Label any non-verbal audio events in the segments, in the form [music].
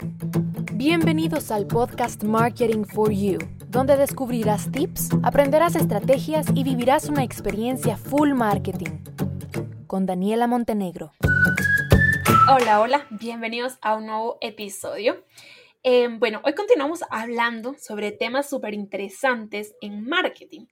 Bienvenidos al podcast Marketing for You, donde descubrirás tips, aprenderás estrategias y vivirás una experiencia full marketing. Con Daniela Montenegro. Hola, hola, bienvenidos a un nuevo episodio. Eh, bueno, hoy continuamos hablando sobre temas súper interesantes en marketing.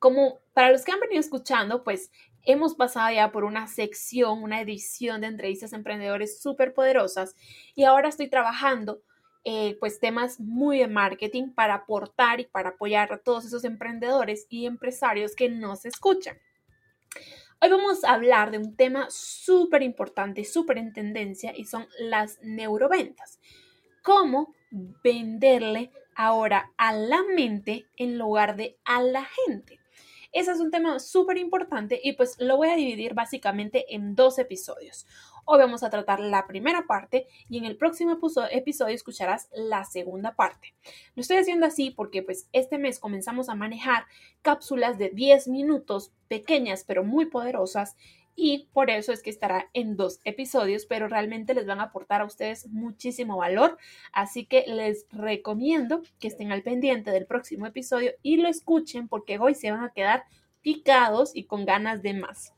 Como para los que han venido escuchando, pues hemos pasado ya por una sección, una edición de entrevistas a emprendedores súper poderosas y ahora estoy trabajando eh, pues temas muy de marketing para aportar y para apoyar a todos esos emprendedores y empresarios que nos escuchan. Hoy vamos a hablar de un tema súper importante, súper en tendencia y son las neuroventas. Cómo venderle ahora a la mente en lugar de a la gente. Ese es un tema súper importante y pues lo voy a dividir básicamente en dos episodios. Hoy vamos a tratar la primera parte y en el próximo episodio escucharás la segunda parte. Lo estoy haciendo así porque pues este mes comenzamos a manejar cápsulas de 10 minutos pequeñas pero muy poderosas y por eso es que estará en dos episodios, pero realmente les van a aportar a ustedes muchísimo valor, así que les recomiendo que estén al pendiente del próximo episodio y lo escuchen porque hoy se van a quedar picados y con ganas de más.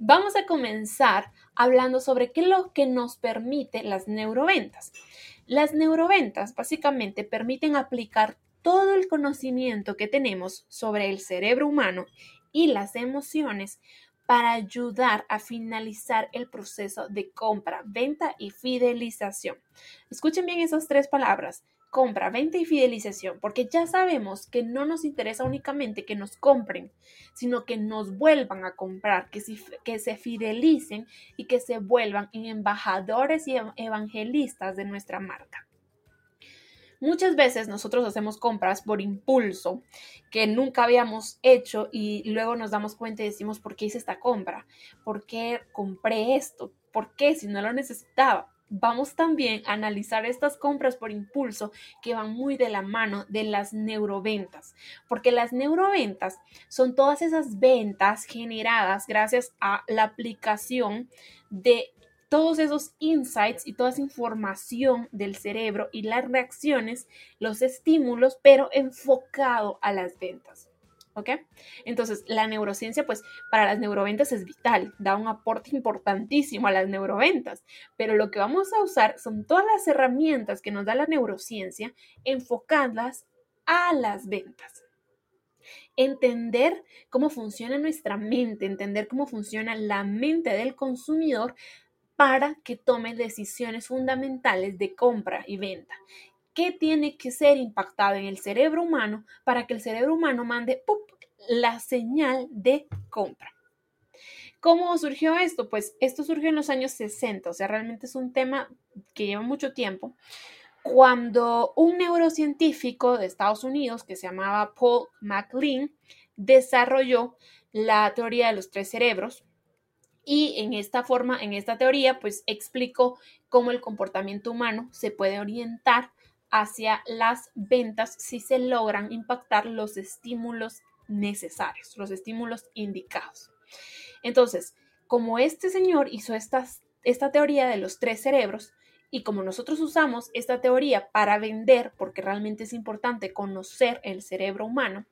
Vamos a comenzar hablando sobre qué es lo que nos permite las neuroventas. Las neuroventas básicamente permiten aplicar todo el conocimiento que tenemos sobre el cerebro humano y las emociones para ayudar a finalizar el proceso de compra, venta y fidelización. Escuchen bien esas tres palabras, compra, venta y fidelización, porque ya sabemos que no nos interesa únicamente que nos compren, sino que nos vuelvan a comprar, que, se fidelicen y que se vuelvan embajadores y evangelistas de nuestra marca. Muchas veces nosotros hacemos compras por impulso que nunca habíamos hecho y luego nos damos cuenta y decimos, ¿por qué hice esta compra? ¿Por qué compré esto? ¿Por qué si no lo necesitaba? Vamos también a analizar estas compras por impulso que van muy de la mano de las neuroventas, porque las neuroventas son todas esas ventas generadas gracias a la aplicación de todos esos insights y toda esa información del cerebro y las reacciones, los estímulos, pero enfocado a las ventas. ¿Ok? Entonces, la neurociencia, pues para las neuroventas es vital, da un aporte importantísimo a las neuroventas, pero lo que vamos a usar son todas las herramientas que nos da la neurociencia enfocadas a las ventas entender cómo funciona nuestra mente, entender cómo funciona la mente del consumidor para que tome decisiones fundamentales de compra y venta. ¿Qué tiene que ser impactado en el cerebro humano para que el cerebro humano mande la señal de compra? ¿Cómo surgió esto? Pues esto surgió en los años 60, o sea, realmente es un tema que lleva mucho tiempo. Cuando un neurocientífico de Estados Unidos que se llamaba Paul MacLean desarrolló la teoría de los tres cerebros, y en esta forma, en esta teoría, pues explico cómo el comportamiento humano se puede orientar hacia las ventas si se logran impactar los estímulos necesarios, los estímulos indicados. Entonces, como este señor hizo esta teoría de los tres cerebros, y como nosotros usamos esta teoría para vender, porque realmente es importante conocer el cerebro humano,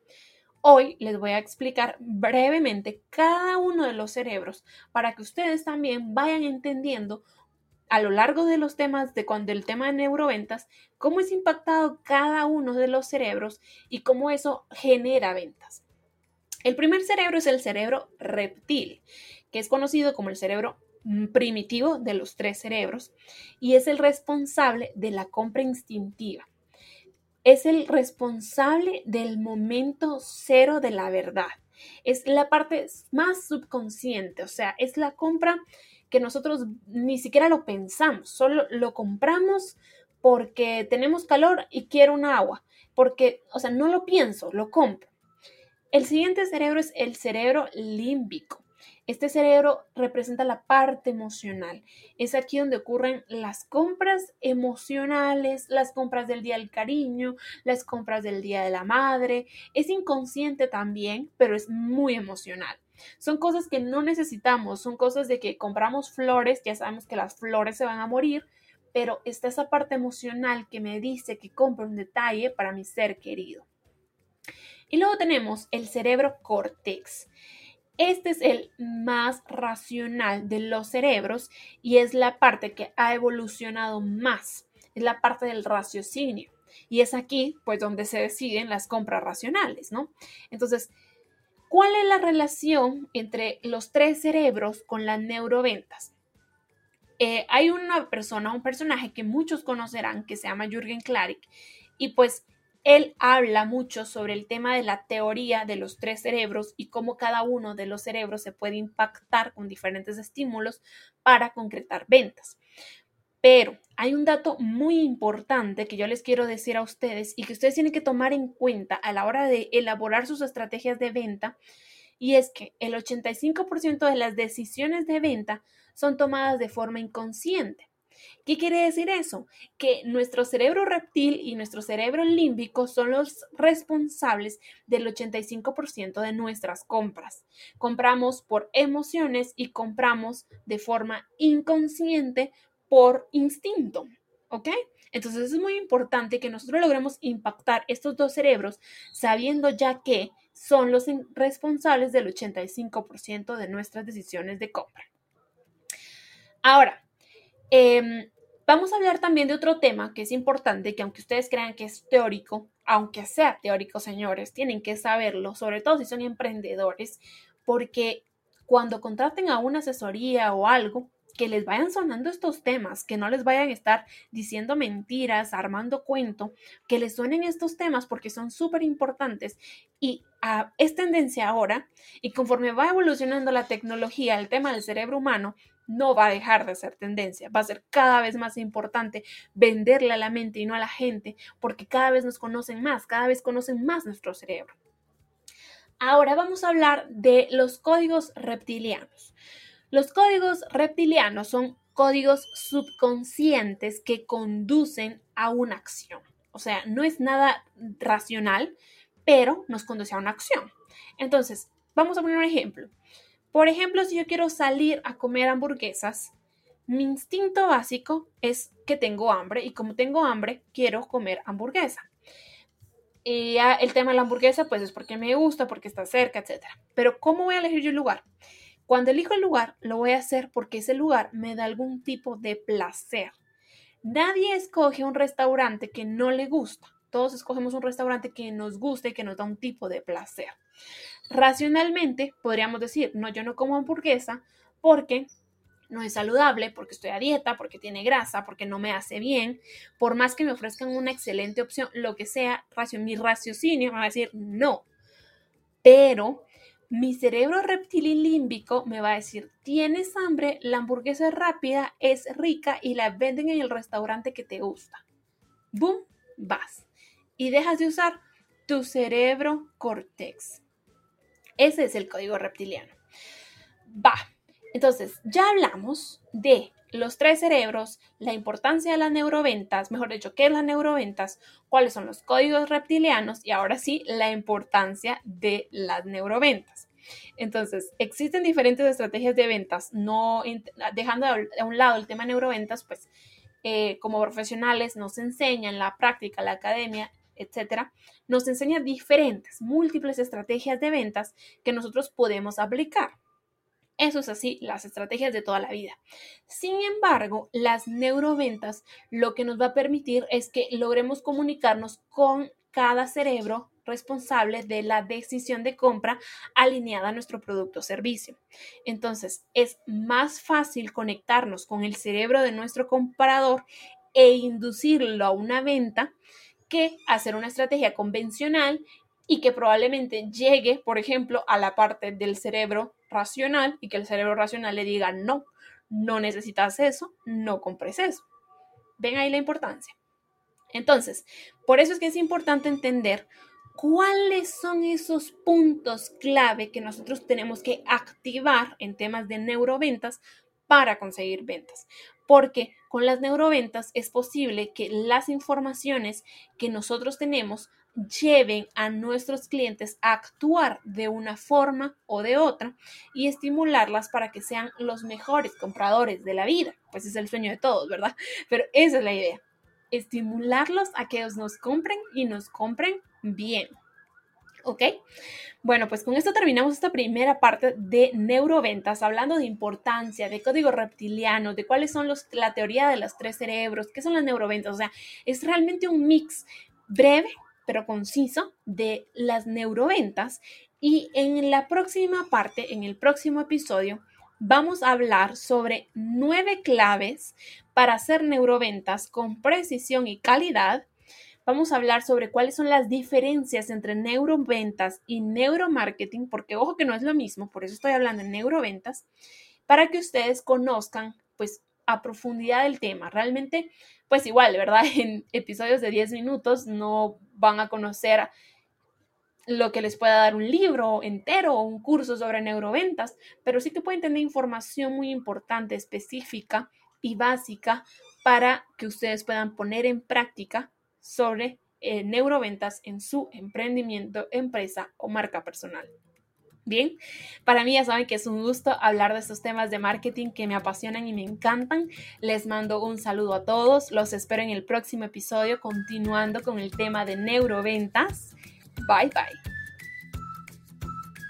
Hoy les voy a explicar brevemente cada uno de los cerebros para que ustedes también vayan entendiendo a lo largo de los temas de cuando el tema de neuroventas, cómo es impactado cada uno de los cerebros y cómo eso genera ventas. El primer cerebro es el cerebro reptil, que es conocido como el cerebro primitivo de los tres cerebros y es el responsable de la compra instintiva es el responsable del momento cero de la verdad. Es la parte más subconsciente, o sea, es la compra que nosotros ni siquiera lo pensamos, solo lo compramos porque tenemos calor y quiero un agua, porque, o sea, no lo pienso, lo compro. El siguiente cerebro es el cerebro límbico. Este cerebro representa la parte emocional. Es aquí donde ocurren las compras emocionales, las compras del día del cariño, las compras del día de la madre. Es inconsciente también, pero es muy emocional. Son cosas que no necesitamos, son cosas de que compramos flores, ya sabemos que las flores se van a morir, pero está esa parte emocional que me dice que compro un detalle para mi ser querido. Y luego tenemos el cerebro cortex. Este es el más racional de los cerebros y es la parte que ha evolucionado más. Es la parte del raciocinio. Y es aquí, pues, donde se deciden las compras racionales, ¿no? Entonces, ¿cuál es la relación entre los tres cerebros con las neuroventas? Eh, hay una persona, un personaje que muchos conocerán que se llama Jürgen Klarik y pues él habla mucho sobre el tema de la teoría de los tres cerebros y cómo cada uno de los cerebros se puede impactar con diferentes estímulos para concretar ventas. Pero hay un dato muy importante que yo les quiero decir a ustedes y que ustedes tienen que tomar en cuenta a la hora de elaborar sus estrategias de venta y es que el 85% de las decisiones de venta son tomadas de forma inconsciente. ¿Qué quiere decir eso? Que nuestro cerebro reptil y nuestro cerebro límbico son los responsables del 85% de nuestras compras. Compramos por emociones y compramos de forma inconsciente por instinto. ¿Ok? Entonces es muy importante que nosotros logremos impactar estos dos cerebros sabiendo ya que son los responsables del 85% de nuestras decisiones de compra. Ahora, Em, vamos a hablar también de otro tema que es importante, que aunque ustedes crean que es teórico, aunque sea teórico, señores, tienen que saberlo, sobre todo si son emprendedores, porque cuando contraten a una asesoría o algo, que les vayan sonando estos temas, que no les vayan a estar diciendo mentiras, armando cuento, que les suenen estos temas porque son súper importantes y ah, es tendencia ahora y conforme va evolucionando la tecnología, el tema del cerebro humano, no va a dejar de ser tendencia, va a ser cada vez más importante venderle a la mente y no a la gente, porque cada vez nos conocen más, cada vez conocen más nuestro cerebro. Ahora vamos a hablar de los códigos reptilianos. Los códigos reptilianos son códigos subconscientes que conducen a una acción. O sea, no es nada racional, pero nos conduce a una acción. Entonces, vamos a poner un ejemplo. Por ejemplo, si yo quiero salir a comer hamburguesas, mi instinto básico es que tengo hambre y como tengo hambre, quiero comer hamburguesa. Y el tema de la hamburguesa, pues es porque me gusta, porque está cerca, etc. Pero ¿cómo voy a elegir yo el lugar? Cuando elijo el lugar, lo voy a hacer porque ese lugar me da algún tipo de placer. Nadie escoge un restaurante que no le gusta. Todos escogemos un restaurante que nos guste y que nos da un tipo de placer. Racionalmente podríamos decir, no, yo no como hamburguesa porque no es saludable, porque estoy a dieta, porque tiene grasa, porque no me hace bien, por más que me ofrezcan una excelente opción, lo que sea, mi raciocinio me va a decir no. Pero mi cerebro reptililímbico me va a decir, tienes hambre, la hamburguesa es rápida, es rica y la venden en el restaurante que te gusta. ¡Boom! Vas. Y dejas de usar tu cerebro cortex. Ese es el código reptiliano. Va. Entonces, ya hablamos de los tres cerebros, la importancia de las neuroventas, mejor dicho, qué es las neuroventas, cuáles son los códigos reptilianos y ahora sí, la importancia de las neuroventas. Entonces, existen diferentes estrategias de ventas, no dejando a un lado el tema de neuroventas, pues eh, como profesionales nos enseñan la práctica, la academia, etcétera, nos enseña diferentes, múltiples estrategias de ventas que nosotros podemos aplicar. Eso es así, las estrategias de toda la vida. Sin embargo, las neuroventas lo que nos va a permitir es que logremos comunicarnos con cada cerebro responsable de la decisión de compra alineada a nuestro producto o servicio. Entonces, es más fácil conectarnos con el cerebro de nuestro comprador e inducirlo a una venta que hacer una estrategia convencional y que probablemente llegue, por ejemplo, a la parte del cerebro racional y que el cerebro racional le diga no, no necesitas eso, no compres eso. Ven ahí la importancia. Entonces, por eso es que es importante entender cuáles son esos puntos clave que nosotros tenemos que activar en temas de neuroventas para conseguir ventas porque con las neuroventas es posible que las informaciones que nosotros tenemos lleven a nuestros clientes a actuar de una forma o de otra y estimularlas para que sean los mejores compradores de la vida. Pues es el sueño de todos, ¿verdad? Pero esa es la idea. Estimularlos a que ellos nos compren y nos compren bien. ¿Ok? Bueno, pues con esto terminamos esta primera parte de neuroventas, hablando de importancia, de código reptiliano, de cuáles son los, la teoría de los tres cerebros, qué son las neuroventas. O sea, es realmente un mix breve, pero conciso, de las neuroventas. Y en la próxima parte, en el próximo episodio, vamos a hablar sobre nueve claves para hacer neuroventas con precisión y calidad vamos a hablar sobre cuáles son las diferencias entre neuroventas y neuromarketing, porque ojo que no es lo mismo, por eso estoy hablando de neuroventas, para que ustedes conozcan pues a profundidad el tema. Realmente, pues igual, ¿verdad? [laughs] En episodios de 10 minutos no van a conocer lo que les pueda dar un libro entero o un curso sobre neuroventas, pero sí que pueden tener información muy importante, específica y básica para que ustedes puedan poner en práctica sobre eh, neuroventas en su emprendimiento, empresa o marca personal. Bien, para mí ya saben que es un gusto hablar de estos temas de marketing que me apasionan y me encantan. Les mando un saludo a todos. Los espero en el próximo episodio continuando con el tema de neuroventas. Bye bye.